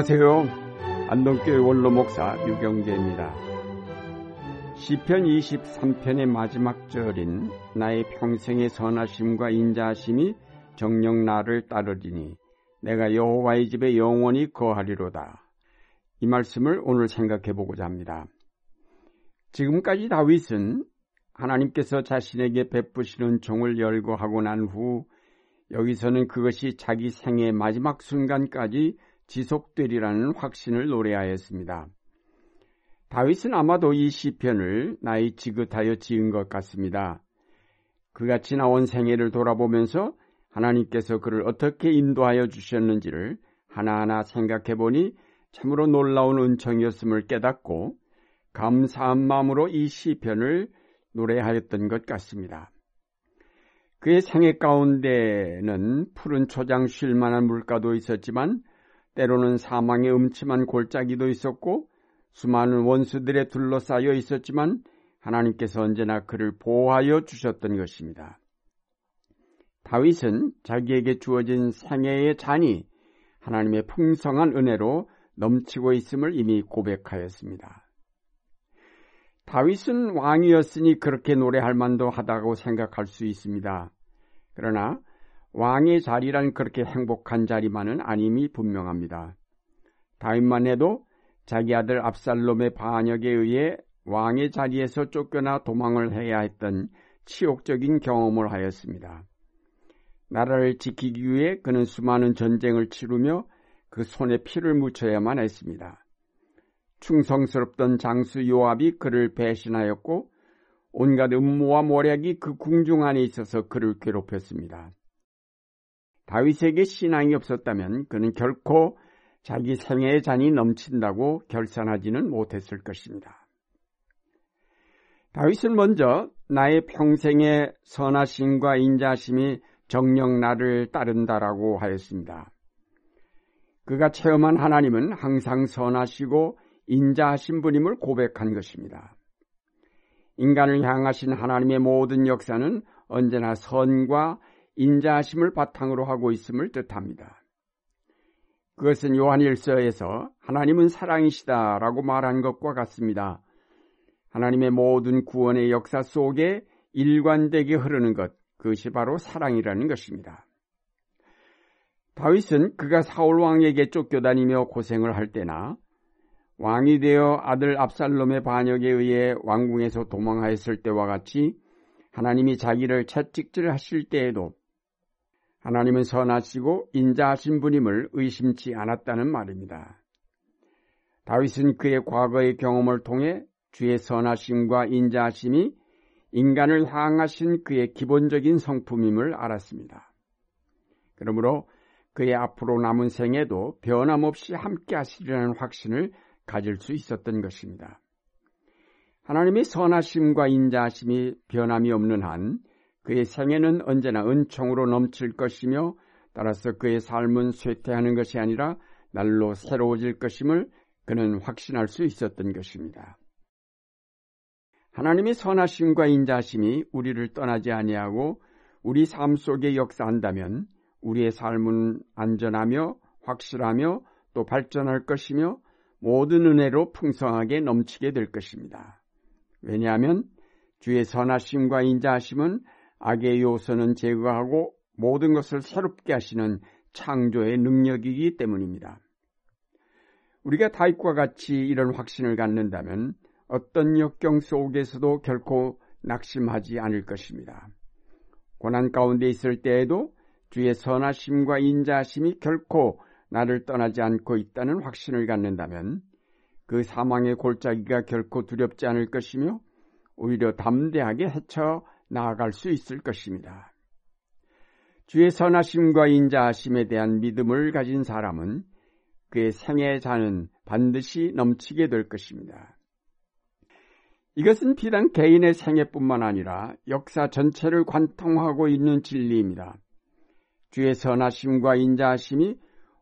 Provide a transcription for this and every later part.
안녕하세요. 안동교회 원로 목사 유경재입니다. 시편 23편의 마지막 절인 나의 평생의 선하심과 인자하심이 정령 나를 따르리니 내가 여호와의 집에 영원히 거하리로다. 이 말씀을 오늘 생각해 보고자 합니다. 지금까지 다윗은 하나님께서 자신에게 베푸시는 종을 열거하고 난 후 여기서는 그것이 자기 생의 마지막 순간까지 지속되리라는 확신을 노래하였습니다. 다윗은 아마도 이 시편을 나이 지긋하여 지은 것 같습니다. 그가 지나온 생애를 돌아보면서 하나님께서 그를 어떻게 인도하여 주셨는지를 하나하나 생각해 보니 참으로 놀라운 은총이었음을 깨닫고 감사한 마음으로 이 시편을 노래하였던 것 같습니다. 그의 생애 가운데는 푸른 초장 쉴 만한 물가도 있었지만 때로는 사망의 음침한 골짜기도 있었고 수많은 원수들에 둘러싸여 있었지만 하나님께서 언제나 그를 보호하여 주셨던 것입니다. 다윗은 자기에게 주어진 생애의 잔이 하나님의 풍성한 은혜로 넘치고 있음을 이미 고백하였습니다. 다윗은 왕이었으니 그렇게 노래할 만도 하다고 생각할 수 있습니다. 그러나 왕의 자리란 그렇게 행복한 자리만은 아님이 분명합니다. 다윗만 해도 자기 아들 압살롬의 반역에 의해 왕의 자리에서 쫓겨나 도망을 해야 했던 치욕적인 경험을 하였습니다. 나라를 지키기 위해 그는 수많은 전쟁을 치르며 그 손에 피를 묻혀야만 했습니다. 충성스럽던 장수 요압이 그를 배신하였고 온갖 음모와 모략이 그 궁중 안에 있어서 그를 괴롭혔습니다. 다윗에게 신앙이 없었다면 그는 결코 자기 생애의 잔이 넘친다고 결산하지는 못했을 것입니다. 다윗은 먼저 나의 평생의 선하심과 인자심이 정령 나를 따른다라고 하였습니다. 그가 체험한 하나님은 항상 선하시고 인자하신 분임을 고백한 것입니다. 인간을 향하신 하나님의 모든 역사는 언제나 선과 인자하심을 바탕으로 하고 있음을 뜻합니다. 그것은 요한일서에서 하나님은 사랑이시다라고 말한 것과 같습니다. 하나님의 모든 구원의 역사 속에 일관되게 흐르는 것, 그것이 바로 사랑이라는 것입니다. 다윗은 그가 사울 왕에게 쫓겨다니며 고생을 할 때나 왕이 되어 아들 압살롬의 반역에 의해 왕궁에서 도망하였을 때와 같이 하나님이 자기를 채찍질하실 때에도 하나님은 선하시고 인자하신 분임을 의심치 않았다는 말입니다. 다윗은 그의 과거의 경험을 통해 주의 선하심과 인자하심이 인간을 향하신 그의 기본적인 성품임을 알았습니다. 그러므로 그의 앞으로 남은 생에도 변함없이 함께 하시리라는 확신을 가질 수 있었던 것입니다. 하나님의 선하심과 인자하심이 변함이 없는 한 그의 생애는 언제나 은총으로 넘칠 것이며 따라서 그의 삶은 쇠퇴하는 것이 아니라 날로 새로워질 것임을 그는 확신할 수 있었던 것입니다. 하나님의 선하심과 인자하심이 우리를 떠나지 아니하고 우리 삶 속에 역사한다면 우리의 삶은 안전하며 확실하며 또 발전할 것이며 모든 은혜로 풍성하게 넘치게 될 것입니다. 왜냐하면 주의 선하심과 인자하심은 악의 요소는 제거하고 모든 것을 새롭게 하시는 창조의 능력이기 때문입니다. 우리가 다윗과 같이 이런 확신을 갖는다면 어떤 역경 속에서도 결코 낙심하지 않을 것입니다. 고난 가운데 있을 때에도 주의 선하심과 인자하심이 결코 나를 떠나지 않고 있다는 확신을 갖는다면 그 사망의 골짜기가 결코 두렵지 않을 것이며 오히려 담대하게 헤쳐 나아갈 수 있을 것입니다. 주의 선하심과 인자하심에 대한 믿음을 가진 사람은 그의 생애 자는 반드시 넘치게 될 것입니다. 이것은 비단 개인의 생애뿐만 아니라 역사 전체를 관통하고 있는 진리입니다. 주의 선하심과 인자하심이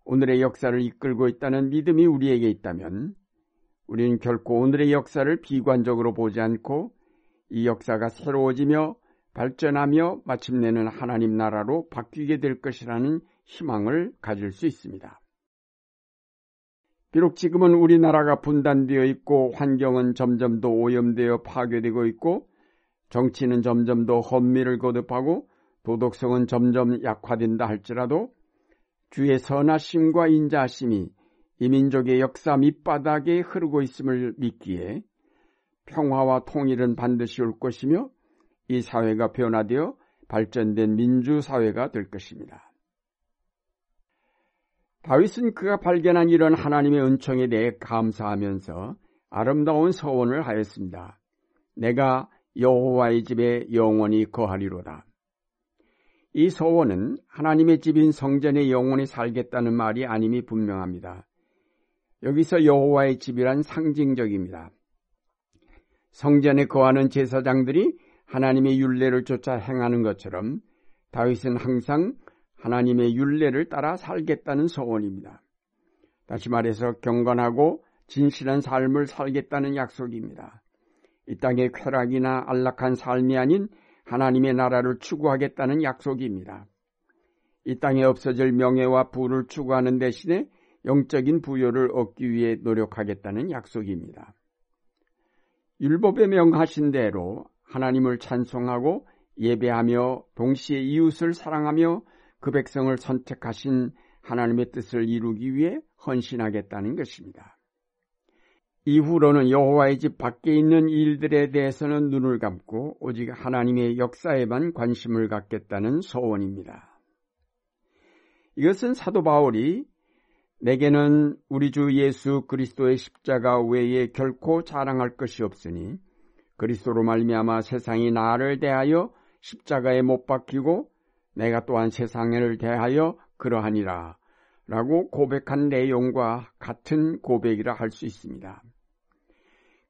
오늘의 역사를 이끌고 있다는 믿음이 우리에게 있다면 우리는 결코 오늘의 역사를 비관적으로 보지 않고 이 역사가 새로워지며 발전하며 마침내는 하나님 나라로 바뀌게 될 것이라는 희망을 가질 수 있습니다. 비록 지금은 우리나라가 분단되어 있고 환경은 점점 더 오염되어 파괴되고 있고 정치는 점점 더 헌미를 거듭하고 도덕성은 점점 약화된다 할지라도 주의 선하심과 인자하심이 이민족의 역사 밑바닥에 흐르고 있음을 믿기에 평화와 통일은 반드시 올 것이며 이 사회가 변화되어 발전된 민주사회가 될 것입니다. 다윗은 그가 발견한 이런 하나님의 은총에 대해 감사하면서 아름다운 서원을 하였습니다. 내가 여호와의 집에 영원히 거하리로다. 이 서원은 하나님의 집인 성전에 영원히 살겠다는 말이 아님이 분명합니다. 여기서 여호와의 집이란 상징적입니다. 성전에 거하는 제사장들이 하나님의 윤례를 쫓아 행하는 것처럼 다윗은 항상 하나님의 윤례를 따라 살겠다는 소원입니다. 다시 말해서 경건하고 진실한 삶을 살겠다는 약속입니다. 이 땅의 쾌락이나 안락한 삶이 아닌 하나님의 나라를 추구하겠다는 약속입니다. 이 땅에 없어질 명예와 부를 추구하는 대신에 영적인 부여를 얻기 위해 노력하겠다는 약속입니다. 율법에 명하신 대로 하나님을 찬송하고 예배하며 동시에 이웃을 사랑하며 그 백성을 선택하신 하나님의 뜻을 이루기 위해 헌신하겠다는 것입니다. 이후로는 여호와의 집 밖에 있는 일들에 대해서는 눈을 감고 오직 하나님의 역사에만 관심을 갖겠다는 소원입니다. 이것은 사도 바울이 내게는 우리 주 예수 그리스도의 십자가 외에 결코 자랑할 것이 없으니 그리스도로 말미암아 세상이 나를 대하여 십자가에 못 박히고 내가 또한 세상을 대하여 그러하니라 라고 고백한 내용과 같은 고백이라 할 수 있습니다.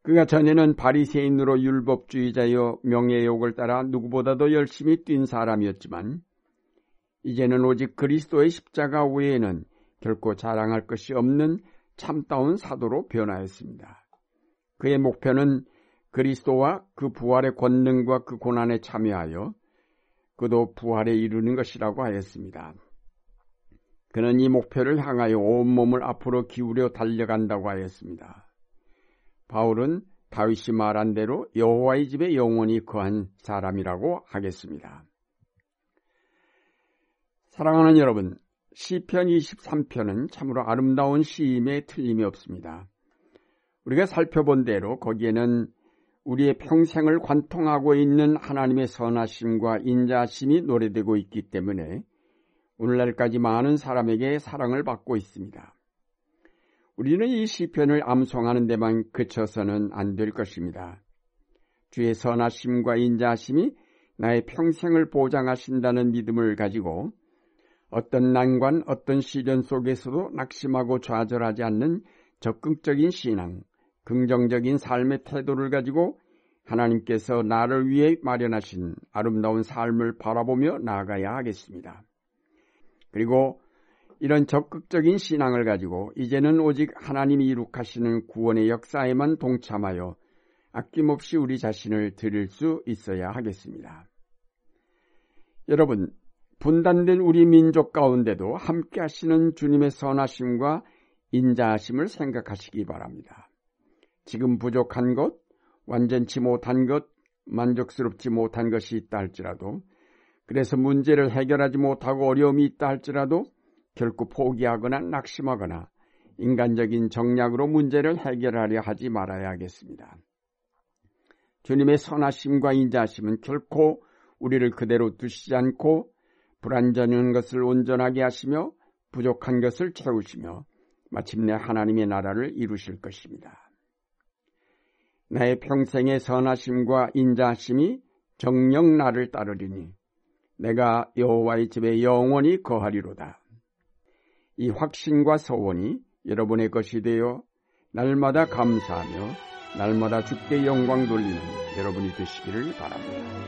그가 전에는 바리새인으로 율법주의자여 명예욕을 따라 누구보다도 열심히 뛴 사람이었지만 이제는 오직 그리스도의 십자가 외에는 결코 자랑할 것이 없는 참다운 사도로 변화했습니다. 그의 목표는 그리스도와 그 부활의 권능과 그 고난에 참여하여 그도 부활에 이르는 것이라고 하였습니다. 그는 이 목표를 향하여 온몸을 앞으로 기울여 달려간다고 하였습니다. 바울은 다윗이 말한 대로 여호와의 집에 영원히 거한 사람이라고 하겠습니다. 사랑하는 여러분, 시편 23편은 참으로 아름다운 시임에 틀림이 없습니다. 우리가 살펴본 대로 거기에는 우리의 평생을 관통하고 있는 하나님의 선하심과 인자심이 노래되고 있기 때문에 오늘날까지 많은 사람에게 사랑을 받고 있습니다. 우리는 이 시편을 암송하는 데만 그쳐서는 안 될 것입니다. 주의 선하심과 인자심이 나의 평생을 보장하신다는 믿음을 가지고 어떤 난관, 어떤 시련 속에서도 낙심하고 좌절하지 않는 적극적인 신앙, 긍정적인 삶의 태도를 가지고 하나님께서 나를 위해 마련하신 아름다운 삶을 바라보며 나아가야 하겠습니다. 그리고 이런 적극적인 신앙을 가지고 이제는 오직 하나님이 이룩하시는 구원의 역사에만 동참하여 아낌없이 우리 자신을 드릴 수 있어야 하겠습니다. 여러분, 분단된 우리 민족 가운데도 함께 하시는 주님의 선하심과 인자하심을 생각하시기 바랍니다. 지금 부족한 것, 완전치 못한 것, 만족스럽지 못한 것이 있다 할지라도, 그래서 문제를 해결하지 못하고 어려움이 있다 할지라도 결코 포기하거나 낙심하거나 인간적인 정략으로 문제를 해결하려 하지 말아야 하겠습니다. 주님의 선하심과 인자하심은 결코 우리를 그대로 두시지 않고 불완전한 것을 온전하게 하시며 부족한 것을 채우시며 마침내 하나님의 나라를 이루실 것입니다. 나의 평생의 선하심과 인자하심이 정령 나를 따르리니 내가 여호와의 집에 영원히 거하리로다. 이 확신과 소원이 여러분의 것이 되어 날마다 감사하며 날마다 주께 영광 돌리는 여러분이 되시기를 바랍니다.